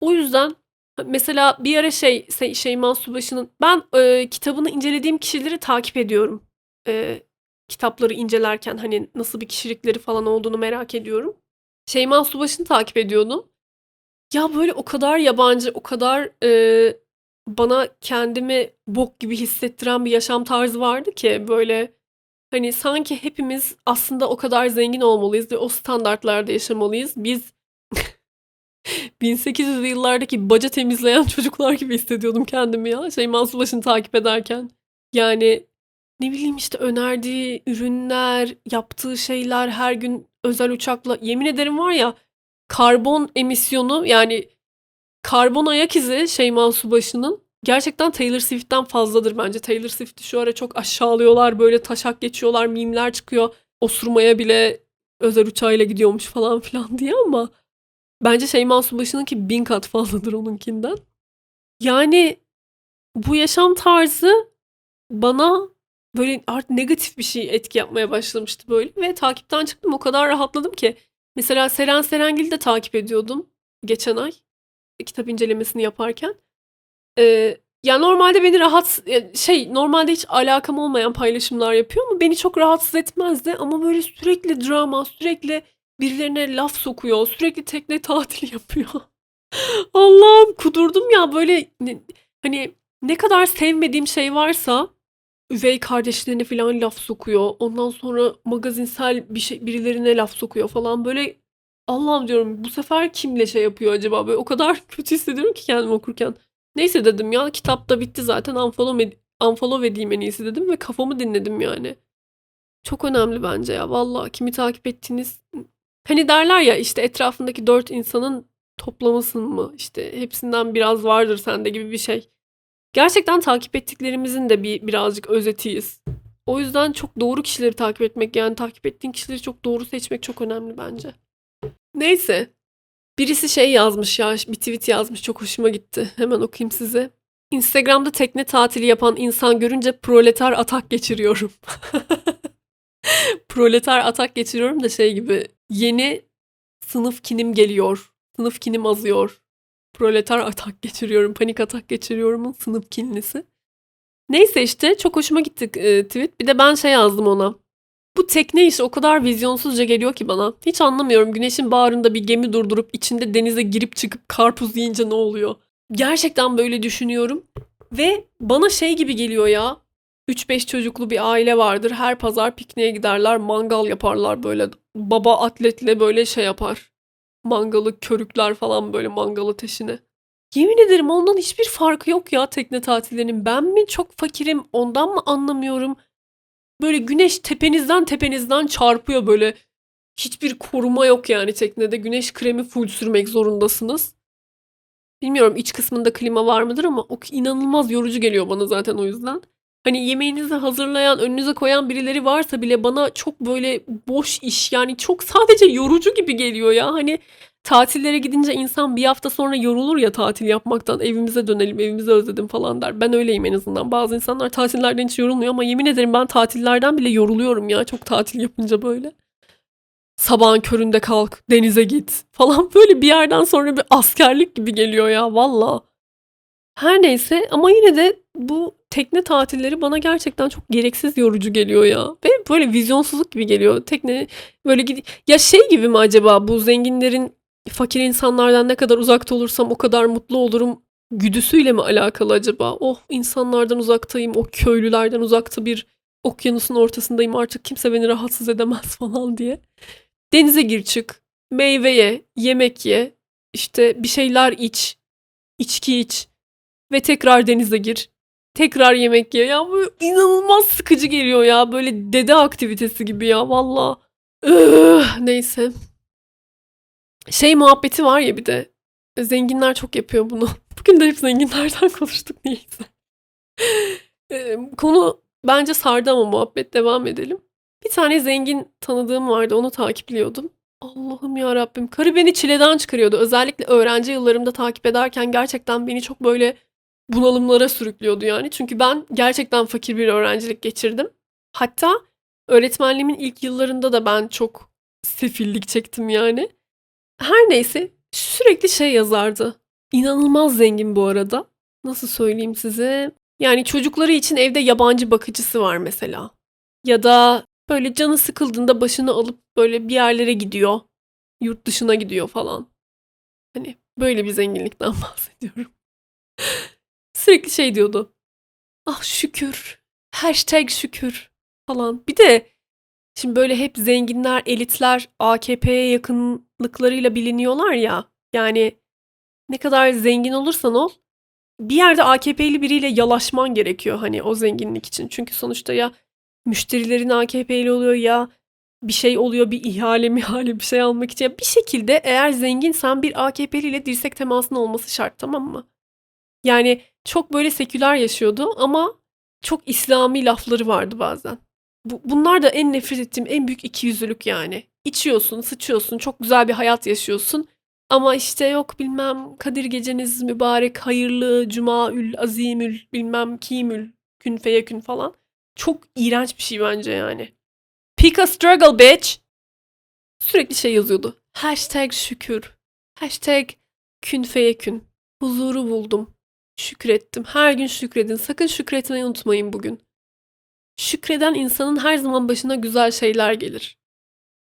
O yüzden mesela bir ara şey Şeyma Subaşı'nın ben e, kitabını incelediğim kişileri takip ediyorum. E, kitapları incelerken hani nasıl bir kişilikleri falan olduğunu merak ediyorum. Şeyma Subaşı'nı takip ediyordum. Ya böyle o kadar yabancı, o kadar e, bana kendimi bok gibi hissettiren bir yaşam tarzı vardı ki böyle hani sanki hepimiz aslında o kadar zengin olmalıyız ve o standartlarda yaşamalıyız. Biz 1800'lü yıllardaki baca temizleyen çocuklar gibi hissediyordum kendimi ya. Şeyma Subaşı'nı takip ederken. Yani ne bileyim işte önerdiği ürünler, yaptığı şeyler her gün özel uçakla yemin ederim var ya karbon emisyonu yani karbon ayak izi Şeyma Subaşı'nın gerçekten Taylor Swift'ten fazladır bence. Taylor Swift'i şu ara çok aşağılıyorlar. Böyle taşak geçiyorlar, mimler çıkıyor. Osurmaya bile özel uçağıyla gidiyormuş falan filan diye ama bence Şeyma Subaşı'nınki bin kat fazladır onunkinden. Yani bu yaşam tarzı bana böyle artık negatif bir şey etki yapmaya başlamıştı böyle ve takipten çıktım o kadar rahatladım ki. Mesela Seren Serengil'i de takip ediyordum geçen ay kitap incelemesini yaparken. Ee, ya normalde beni rahat şey normalde hiç alakam olmayan paylaşımlar yapıyor ama beni çok rahatsız etmezdi ama böyle sürekli drama sürekli birilerine laf sokuyor sürekli tekne tatili yapıyor. Allah'ım kudurdum ya böyle hani ne kadar sevmediğim şey varsa üvey kardeşlerine falan laf sokuyor. Ondan sonra magazinsel bir şey birilerine laf sokuyor falan böyle Allah'ım diyorum bu sefer kimle şey yapıyor acaba böyle o kadar kötü hissediyorum ki kendimi okurken. Neyse dedim ya kitap da bitti zaten unfollow, ed- unfollow edeyim en iyisi dedim ve kafamı dinledim yani. Çok önemli bence ya valla kimi takip ettiğiniz hani derler ya işte etrafındaki dört insanın toplamısın mı işte hepsinden biraz vardır sende gibi bir şey. Gerçekten takip ettiklerimizin de bir birazcık özetiyiz. O yüzden çok doğru kişileri takip etmek yani takip ettiğin kişileri çok doğru seçmek çok önemli bence. Neyse. Birisi şey yazmış ya bir tweet yazmış çok hoşuma gitti. Hemen okuyayım size. Instagram'da tekne tatili yapan insan görünce proleter atak geçiriyorum. proleter atak geçiriyorum da şey gibi yeni sınıf kinim geliyor. Sınıf kinim azıyor. Proleter atak geçiriyorum. Panik atak geçiriyorumun sınıf kinlisi. Neyse işte çok hoşuma gitti e, tweet. Bir de ben şey yazdım ona. Bu tekne işi o kadar vizyonsuzca geliyor ki bana. Hiç anlamıyorum. Güneşin bağrında bir gemi durdurup içinde denize girip çıkıp karpuz yiyince ne oluyor? Gerçekten böyle düşünüyorum. Ve bana şey gibi geliyor ya. 3-5 çocuklu bir aile vardır. Her pazar pikniğe giderler. Mangal yaparlar böyle. Baba atletle böyle şey yapar. Mangalı körükler falan böyle mangal ateşine. Yemin ederim ondan hiçbir farkı yok ya tekne tatillerinin. Ben mi çok fakirim ondan mı anlamıyorum? Böyle güneş tepenizden tepenizden çarpıyor böyle. Hiçbir koruma yok yani teknede. Güneş kremi full sürmek zorundasınız. Bilmiyorum iç kısmında klima var mıdır ama o inanılmaz yorucu geliyor bana zaten o yüzden. Hani yemeğinizi hazırlayan, önünüze koyan birileri varsa bile bana çok böyle boş iş yani çok sadece yorucu gibi geliyor ya. Hani tatillere gidince insan bir hafta sonra yorulur ya tatil yapmaktan. Evimize dönelim, evimizi özledim falan der. Ben öyleyim en azından. Bazı insanlar tatillerden hiç yorulmuyor ama yemin ederim ben tatillerden bile yoruluyorum ya. Çok tatil yapınca böyle. Sabahın köründe kalk, denize git falan böyle bir yerden sonra bir askerlik gibi geliyor ya valla. Her neyse ama yine de bu tekne tatilleri bana gerçekten çok gereksiz yorucu geliyor ya. Ve böyle vizyonsuzluk gibi geliyor. Tekne böyle gid ya şey gibi mi acaba bu zenginlerin fakir insanlardan ne kadar uzakta olursam o kadar mutlu olurum güdüsüyle mi alakalı acaba? Oh insanlardan uzaktayım, o köylülerden uzakta bir okyanusun ortasındayım artık kimse beni rahatsız edemez falan diye. Denize gir çık, meyve ye, yemek ye, işte bir şeyler iç, içki iç ve tekrar denize gir. Tekrar yemek ye. Ya bu inanılmaz sıkıcı geliyor ya. Böyle dede aktivitesi gibi ya valla. Neyse. Şey muhabbeti var ya bir de. Zenginler çok yapıyor bunu. Bugün de hep zenginlerden konuştuk neyse. Ee, Konu bence sardı ama muhabbet devam edelim. Bir tane zengin tanıdığım vardı onu takipliyordum. Allah'ım ya Rabbim. Karı beni çileden çıkarıyordu. Özellikle öğrenci yıllarımda takip ederken gerçekten beni çok böyle bunalımlara sürüklüyordu yani. Çünkü ben gerçekten fakir bir öğrencilik geçirdim. Hatta öğretmenliğimin ilk yıllarında da ben çok sefillik çektim yani. Her neyse sürekli şey yazardı. İnanılmaz zengin bu arada. Nasıl söyleyeyim size? Yani çocukları için evde yabancı bakıcısı var mesela. Ya da böyle canı sıkıldığında başını alıp böyle bir yerlere gidiyor. Yurt dışına gidiyor falan. Hani böyle bir zenginlikten bahsediyorum. Sürekli şey diyordu. Ah şükür. Hashtag şükür falan. Bir de şimdi böyle hep zenginler, elitler AKP'ye yakınlıklarıyla biliniyorlar ya. Yani ne kadar zengin olursan ol bir yerde AKP'li biriyle yalaşman gerekiyor hani o zenginlik için. Çünkü sonuçta ya müşterilerin AKP'li oluyor ya bir şey oluyor bir ihale mihale bir şey almak için. Ya bir şekilde eğer zenginsen bir AKP'li ile dirsek temasının olması şart tamam mı? Yani çok böyle seküler yaşıyordu ama çok İslami lafları vardı bazen. Bu, bunlar da en nefret ettiğim en büyük ikiyüzlülük yani. İçiyorsun, sıçıyorsun, çok güzel bir hayat yaşıyorsun. Ama işte yok bilmem Kadir geceniz mübarek, hayırlı, cumaül, azimül, bilmem kimül, kün feyekün falan. Çok iğrenç bir şey bence yani. Pick a struggle bitch. Sürekli şey yazıyordu. Hashtag şükür. Hashtag kün feyekün. Huzuru buldum. Şükrettim. Her gün şükredin. Sakın şükretmeyi unutmayın bugün. Şükreden insanın her zaman başına güzel şeyler gelir.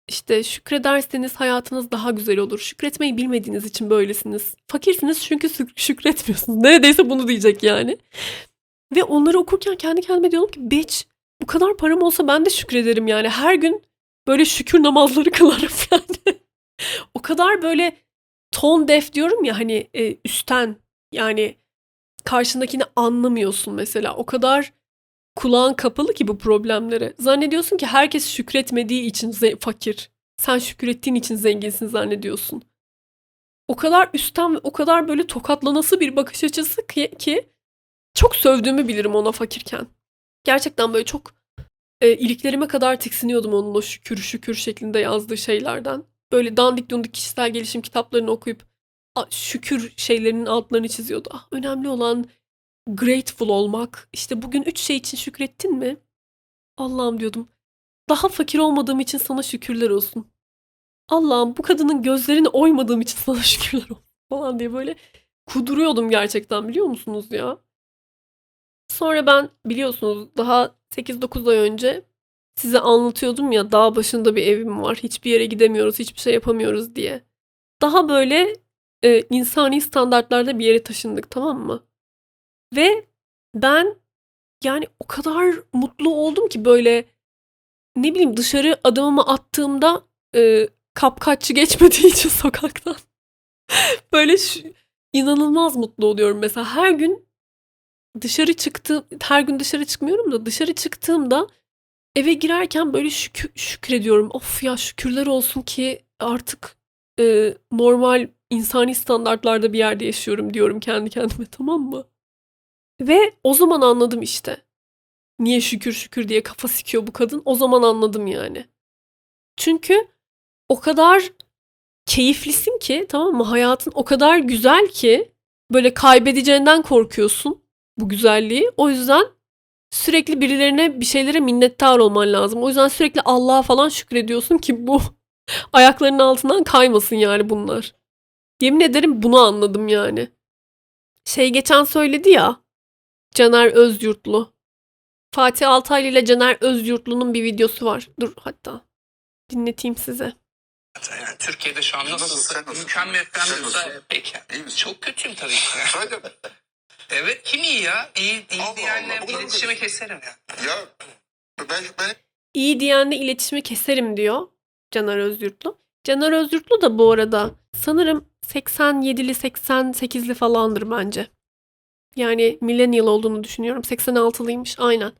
İşte şükrederseniz hayatınız daha güzel olur. Şükretmeyi bilmediğiniz için böylesiniz. Fakirsiniz çünkü şük- şükretmiyorsunuz. Neredeyse bunu diyecek yani. Ve onları okurken kendi kendime diyorum ki bitch bu kadar param olsa ben de şükrederim yani. Her gün böyle şükür namazları kılarım yani. o kadar böyle tone deaf diyorum ya hani e, üstten yani karşındakini anlamıyorsun mesela. O kadar kulağın kapalı ki bu problemlere. Zannediyorsun ki herkes şükretmediği için fakir. Sen şükrettiğin için zenginsin zannediyorsun. O kadar üstten ve o kadar böyle tokatlanası bir bakış açısı ki, ki çok sövdüğümü bilirim ona fakirken. Gerçekten böyle çok e, iliklerime kadar tiksiniyordum onun o şükür şükür şeklinde yazdığı şeylerden. Böyle dandik dundik kişisel gelişim kitaplarını okuyup şükür şeylerinin altlarını çiziyordu. Ah, önemli olan grateful olmak. İşte bugün üç şey için şükrettin mi? Allah'ım diyordum. Daha fakir olmadığım için sana şükürler olsun. Allah'ım bu kadının gözlerini oymadığım için sana şükürler olsun falan diye böyle kuduruyordum gerçekten biliyor musunuz ya? Sonra ben biliyorsunuz daha 8-9 ay önce size anlatıyordum ya dağ başında bir evim var. Hiçbir yere gidemiyoruz, hiçbir şey yapamıyoruz diye. Daha böyle e, insani standartlarda bir yere taşındık tamam mı? Ve ben yani o kadar mutlu oldum ki böyle ne bileyim dışarı adımımı attığımda e, kapkaççı geçmediği için sokaktan böyle şu, inanılmaz mutlu oluyorum. Mesela her gün dışarı çıktığım her gün dışarı çıkmıyorum da dışarı çıktığımda eve girerken böyle şükür, şükrediyorum. Of ya şükürler olsun ki artık e, normal insani standartlarda bir yerde yaşıyorum diyorum kendi kendime tamam mı? Ve o zaman anladım işte. Niye şükür şükür diye kafa sikiyor bu kadın. O zaman anladım yani. Çünkü o kadar keyiflisin ki tamam mı? Hayatın o kadar güzel ki böyle kaybedeceğinden korkuyorsun bu güzelliği. O yüzden sürekli birilerine bir şeylere minnettar olman lazım. O yüzden sürekli Allah'a falan şükrediyorsun ki bu ayaklarının altından kaymasın yani bunlar. Yemin ederim bunu anladım yani. Şey geçen söyledi ya. Caner Özyurtlu. Fatih Altaylı ile Caner Özyurtlu'nun bir videosu var. Dur hatta dinleteyim size. Yani Türkiye'de şu an Nasıl, mükemmel nasılsın? peki. Çok kötüyüm tabii ki. evet kim iyi ya? İyi, iyi Allah diyenle Allah, iletişimi kötü? keserim ya. Ya Ben, ben İyi diyenle iletişimi keserim diyor Caner Özyurtlu. Caner Özyurtlu da bu arada sanırım 87'li 88'li falandır bence. Yani millennial olduğunu düşünüyorum. 86'lıymış aynen.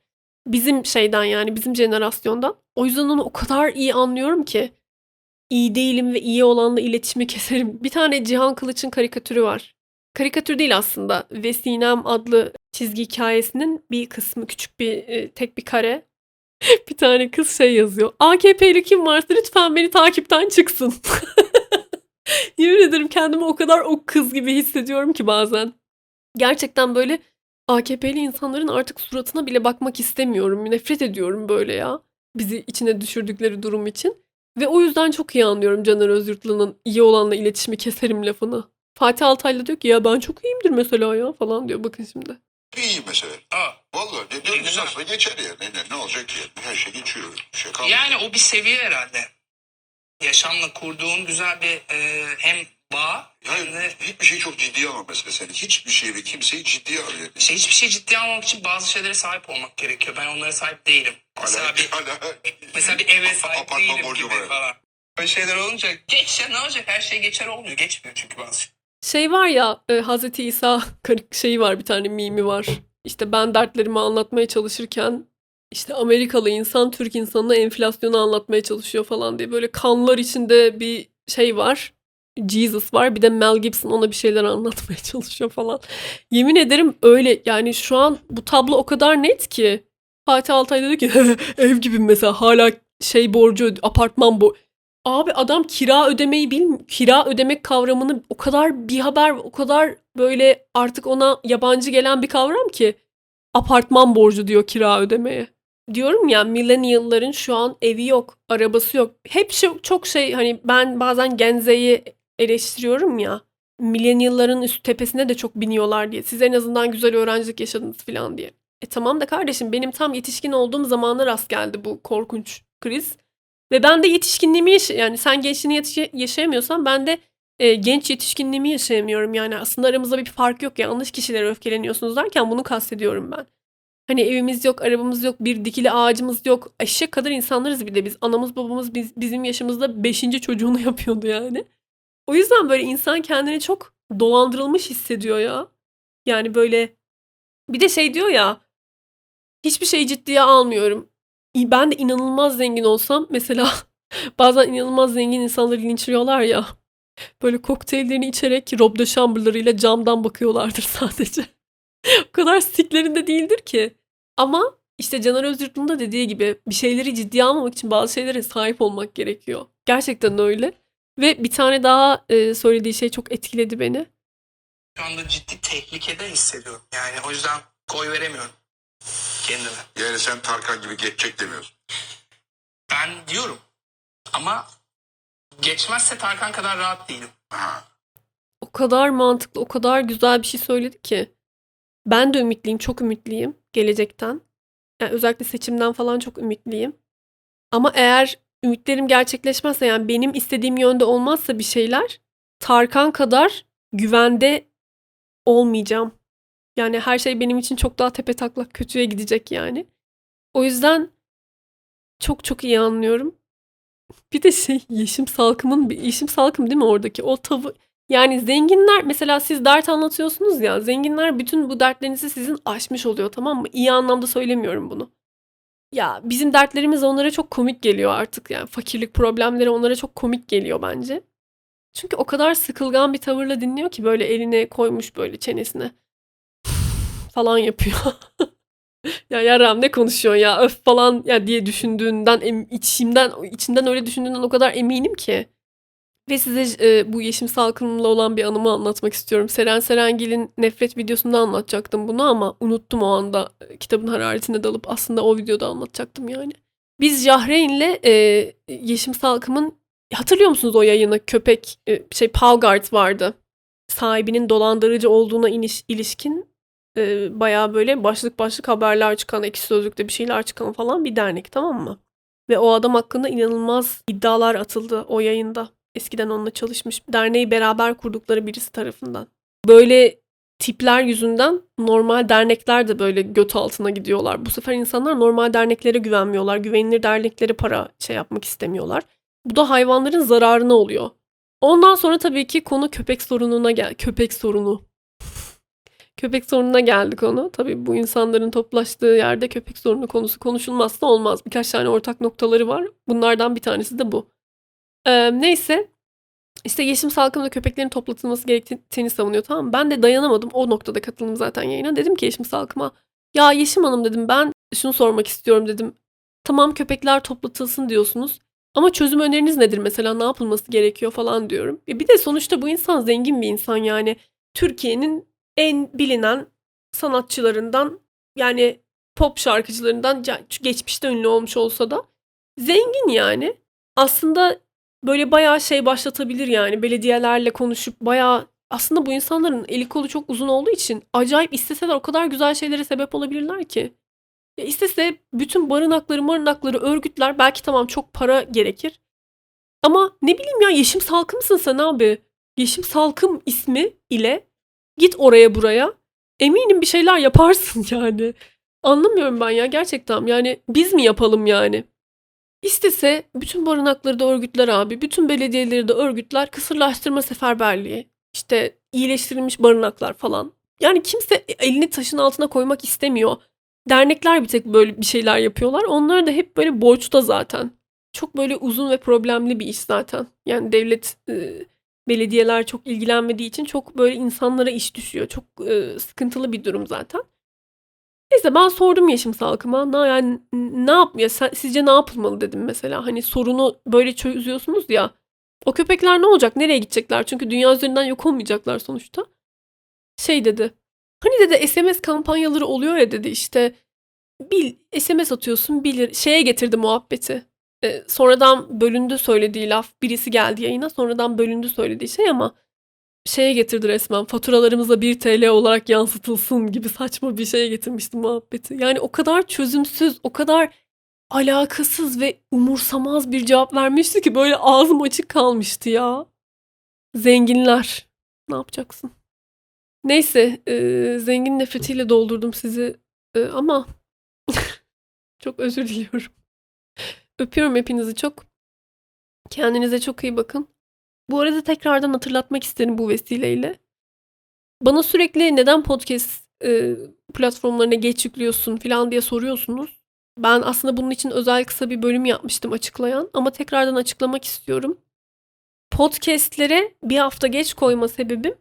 Bizim şeyden yani bizim jenerasyondan. O yüzden onu o kadar iyi anlıyorum ki. İyi değilim ve iyi olanla iletişimi keserim. Bir tane Cihan Kılıç'ın karikatürü var. Karikatür değil aslında. Vesinem adlı çizgi hikayesinin bir kısmı küçük bir e, tek bir kare bir tane kız şey yazıyor. AKP'li kim varsa lütfen beni takipten çıksın. Yemin ederim kendimi o kadar o kız gibi hissediyorum ki bazen. Gerçekten böyle AKP'li insanların artık suratına bile bakmak istemiyorum. Nefret ediyorum böyle ya. Bizi içine düşürdükleri durum için. Ve o yüzden çok iyi anlıyorum Caner Özyurtlu'nun iyi olanla iletişimi keserim lafını. Fatih Altaylı diyor ki ya ben çok iyiyimdir mesela ya falan diyor bakın şimdi. iyiyim mesela. Aa, Vallahi ne, İyi, ne, güzel. nasılsa geçer ya. Ne, ne, ne olacak ki? Her şey geçiyor. Bir şey kalmıyor. yani o bir seviye herhalde. Yaşamla kurduğun güzel bir e, hem bağ hem Yani de hiçbir şeyi çok ciddiye alma mesela. Sen hiçbir şeyi ve kimseyi ciddiye alıyor. şey, hiçbir şey ciddiye almamak için bazı şeylere sahip olmak gerekiyor. Ben onlara sahip değilim. Mesela bir, mesela bir eve sahip Apartman değilim borcu gibi var. falan. Böyle şeyler olunca geç ya ne olacak her şey geçer olmuyor. Geçmiyor çünkü bazı şey. Şey var ya e, Hazreti İsa karık şeyi var bir tane mimi var. İşte ben dertlerimi anlatmaya çalışırken işte Amerikalı insan Türk insanına enflasyonu anlatmaya çalışıyor falan diye böyle kanlar içinde bir şey var. Jesus var bir de Mel Gibson ona bir şeyler anlatmaya çalışıyor falan. Yemin ederim öyle yani şu an bu tablo o kadar net ki. Fatih Altay dedi ki ev gibi mesela hala şey borcu apartman bu. Abi adam kira ödemeyi bilmiyor. Kira ödemek kavramını o kadar bir haber, o kadar böyle artık ona yabancı gelen bir kavram ki apartman borcu diyor kira ödemeye. Diyorum ya millennial'ların şu an evi yok, arabası yok. Hep şey, çok şey hani ben bazen Gen Z'yi eleştiriyorum ya. Millennial'ların üst tepesine de çok biniyorlar diye. Siz en azından güzel öğrencilik yaşadınız falan diye. E tamam da kardeşim benim tam yetişkin olduğum zamana rast geldi bu korkunç kriz. Ve ben de yetişkinliğimi yaşa yani sen gençliğini yetiş- yaşayamıyorsan ben de e, genç yetişkinliğimi yaşayamıyorum. Yani aslında aramızda bir fark yok. Yanlış kişilere öfkeleniyorsunuz derken bunu kastediyorum ben. Hani evimiz yok, arabamız yok, bir dikili ağacımız yok. Eşek kadar insanlarız bir de biz. Anamız babamız biz, bizim yaşımızda beşinci çocuğunu yapıyordu yani. O yüzden böyle insan kendini çok dolandırılmış hissediyor ya. Yani böyle bir de şey diyor ya hiçbir şeyi ciddiye almıyorum. Ben de inanılmaz zengin olsam mesela bazen inanılmaz zengin insanları linçliyorlar ya. Böyle kokteyllerini içerek Rob de Chamberlain'larıyla camdan bakıyorlardır sadece. o kadar siklerinde değildir ki. Ama işte Caner Özyurtlu'nun da dediği gibi bir şeyleri ciddiye almamak için bazı şeylere sahip olmak gerekiyor. Gerçekten öyle. Ve bir tane daha e, söylediği şey çok etkiledi beni. Şu anda ciddi tehlikede hissediyorum. Yani o yüzden koy veremiyorum kendime. Yani sen Tarkan gibi geçecek demiyorsun. Ben diyorum ama geçmezse Tarkan kadar rahat değilim. Ha. O kadar mantıklı, o kadar güzel bir şey söyledi ki. Ben de ümitliyim, çok ümitliyim gelecekten. Yani özellikle seçimden falan çok ümitliyim. Ama eğer ümitlerim gerçekleşmezse yani benim istediğim yönde olmazsa bir şeyler Tarkan kadar güvende olmayacağım. Yani her şey benim için çok daha tepe taklak kötüye gidecek yani. O yüzden çok çok iyi anlıyorum. Bir de şey Yeşim Salkım'ın Yeşim Salkım değil mi oradaki o tavı yani zenginler mesela siz dert anlatıyorsunuz ya zenginler bütün bu dertlerinizi sizin aşmış oluyor tamam mı? İyi anlamda söylemiyorum bunu. Ya bizim dertlerimiz onlara çok komik geliyor artık yani fakirlik problemleri onlara çok komik geliyor bence. Çünkü o kadar sıkılgan bir tavırla dinliyor ki böyle eline koymuş böyle çenesine falan yapıyor. ya yaram ne konuşuyorsun ya öf falan ya diye düşündüğünden içimden içinden öyle düşündüğünden o kadar eminim ki. Ve size e, bu Yeşim Salkım'la olan bir anımı anlatmak istiyorum. Seren Serengil'in nefret videosunda anlatacaktım bunu ama unuttum o anda kitabın hararetine dalıp aslında o videoda anlatacaktım yani. Biz Jahreyn'le e, Yeşim Salkım'ın hatırlıyor musunuz o yayını? Köpek e, şey Palgard vardı. Sahibinin dolandırıcı olduğuna iniş, ilişkin e, bayağı böyle başlık başlık haberler çıkan, ekşi sözlükte bir şeyler çıkan falan bir dernek tamam mı? Ve o adam hakkında inanılmaz iddialar atıldı o yayında. Eskiden onunla çalışmış derneği beraber kurdukları birisi tarafından. Böyle tipler yüzünden normal dernekler de böyle göt altına gidiyorlar. Bu sefer insanlar normal derneklere güvenmiyorlar. Güvenilir derneklere para şey yapmak istemiyorlar. Bu da hayvanların zararına oluyor. Ondan sonra tabii ki konu köpek sorununa gel. Köpek sorunu. köpek sorununa geldi konu. Tabii bu insanların toplaştığı yerde köpek sorunu konusu konuşulmazsa olmaz. Birkaç tane ortak noktaları var. Bunlardan bir tanesi de bu. Ee, neyse. İşte Yeşim Salkım'da köpeklerin toplatılması gerektiğini savunuyor tamam mı? Ben de dayanamadım. O noktada katıldım zaten yayına. Dedim ki Yeşim Salkım'a ya Yeşim Hanım dedim ben şunu sormak istiyorum dedim. Tamam köpekler toplatılsın diyorsunuz. Ama çözüm öneriniz nedir mesela? Ne yapılması gerekiyor falan diyorum. E bir de sonuçta bu insan zengin bir insan yani. Türkiye'nin en bilinen sanatçılarından yani pop şarkıcılarından geçmişte ünlü olmuş olsa da zengin yani. Aslında böyle bayağı şey başlatabilir yani belediyelerle konuşup bayağı aslında bu insanların eli kolu çok uzun olduğu için acayip isteseler o kadar güzel şeylere sebep olabilirler ki. Ya istese bütün barınakları barınakları örgütler belki tamam çok para gerekir. Ama ne bileyim ya Yeşim Salkım'sın sen abi. Yeşim Salkım ismi ile git oraya buraya. Eminim bir şeyler yaparsın yani. Anlamıyorum ben ya gerçekten. Yani biz mi yapalım yani? İstese bütün barınakları da örgütler abi. Bütün belediyeleri de örgütler. Kısırlaştırma seferberliği. işte iyileştirilmiş barınaklar falan. Yani kimse elini taşın altına koymak istemiyor. Dernekler bir tek böyle bir şeyler yapıyorlar. Onlar da hep böyle borçta zaten. Çok böyle uzun ve problemli bir iş zaten. Yani devlet, e, belediyeler çok ilgilenmediği için çok böyle insanlara iş düşüyor. Çok e, sıkıntılı bir durum zaten. Neyse ben sordum Yeşim Salkım'a. Na, yani ne yap ya sen- sizce ne yapılmalı dedim mesela. Hani sorunu böyle çözüyorsunuz ya. O köpekler ne olacak? Nereye gidecekler? Çünkü dünya üzerinden yok olmayacaklar sonuçta. Şey dedi. Hani dedi SMS kampanyaları oluyor ya dedi işte bil SMS atıyorsun bilir şeye getirdi muhabbeti. Ee, sonradan bölündü söylediği laf. Birisi geldi yayına sonradan bölündü söylediği şey ama şeye getirdi resmen faturalarımıza 1 TL olarak yansıtılsın gibi saçma bir şeye getirmişti muhabbeti. Yani o kadar çözümsüz, o kadar alakasız ve umursamaz bir cevap vermişti ki böyle ağzım açık kalmıştı ya. Zenginler. Ne yapacaksın? Neyse, e, zengin nefretiyle doldurdum sizi E, ama çok özür diliyorum. Öpüyorum hepinizi çok. Kendinize çok iyi bakın. Bu arada tekrardan hatırlatmak isterim bu vesileyle. Bana sürekli neden podcast e, platformlarına geç yüklüyorsun falan diye soruyorsunuz. Ben aslında bunun için özel kısa bir bölüm yapmıştım açıklayan ama tekrardan açıklamak istiyorum. Podcastlere bir hafta geç koyma sebebim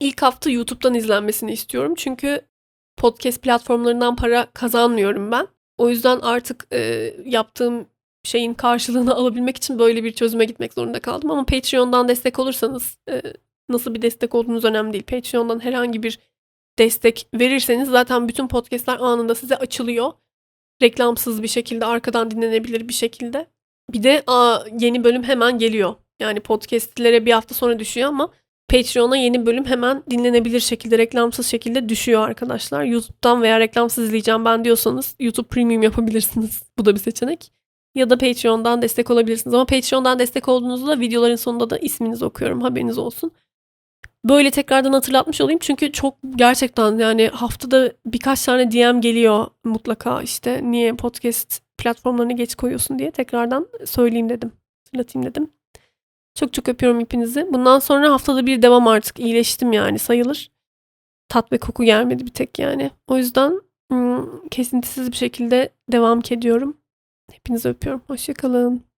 ilk hafta YouTube'dan izlenmesini istiyorum. Çünkü podcast platformlarından para kazanmıyorum ben. O yüzden artık e, yaptığım şeyin karşılığını alabilmek için böyle bir çözüme gitmek zorunda kaldım. Ama Patreon'dan destek olursanız e, nasıl bir destek olduğunuz önemli değil. Patreon'dan herhangi bir destek verirseniz zaten bütün podcastler anında size açılıyor. Reklamsız bir şekilde arkadan dinlenebilir bir şekilde. Bir de aa, yeni bölüm hemen geliyor. Yani podcastlere bir hafta sonra düşüyor ama Patreon'a yeni bölüm hemen dinlenebilir şekilde, reklamsız şekilde düşüyor arkadaşlar. YouTube'dan veya reklamsız izleyeceğim ben diyorsanız YouTube Premium yapabilirsiniz. Bu da bir seçenek. Ya da Patreon'dan destek olabilirsiniz. Ama Patreon'dan destek olduğunuzda videoların sonunda da isminizi okuyorum. Haberiniz olsun. Böyle tekrardan hatırlatmış olayım. Çünkü çok gerçekten yani haftada birkaç tane DM geliyor mutlaka işte niye podcast platformlarına geç koyuyorsun diye tekrardan söyleyeyim dedim. Hatırlatayım dedim. Çok çok öpüyorum hepinizi. Bundan sonra haftada bir devam artık. iyileştim yani sayılır. Tat ve koku gelmedi bir tek yani. O yüzden kesintisiz bir şekilde devam ediyorum. Hepinizi öpüyorum. Hoşçakalın.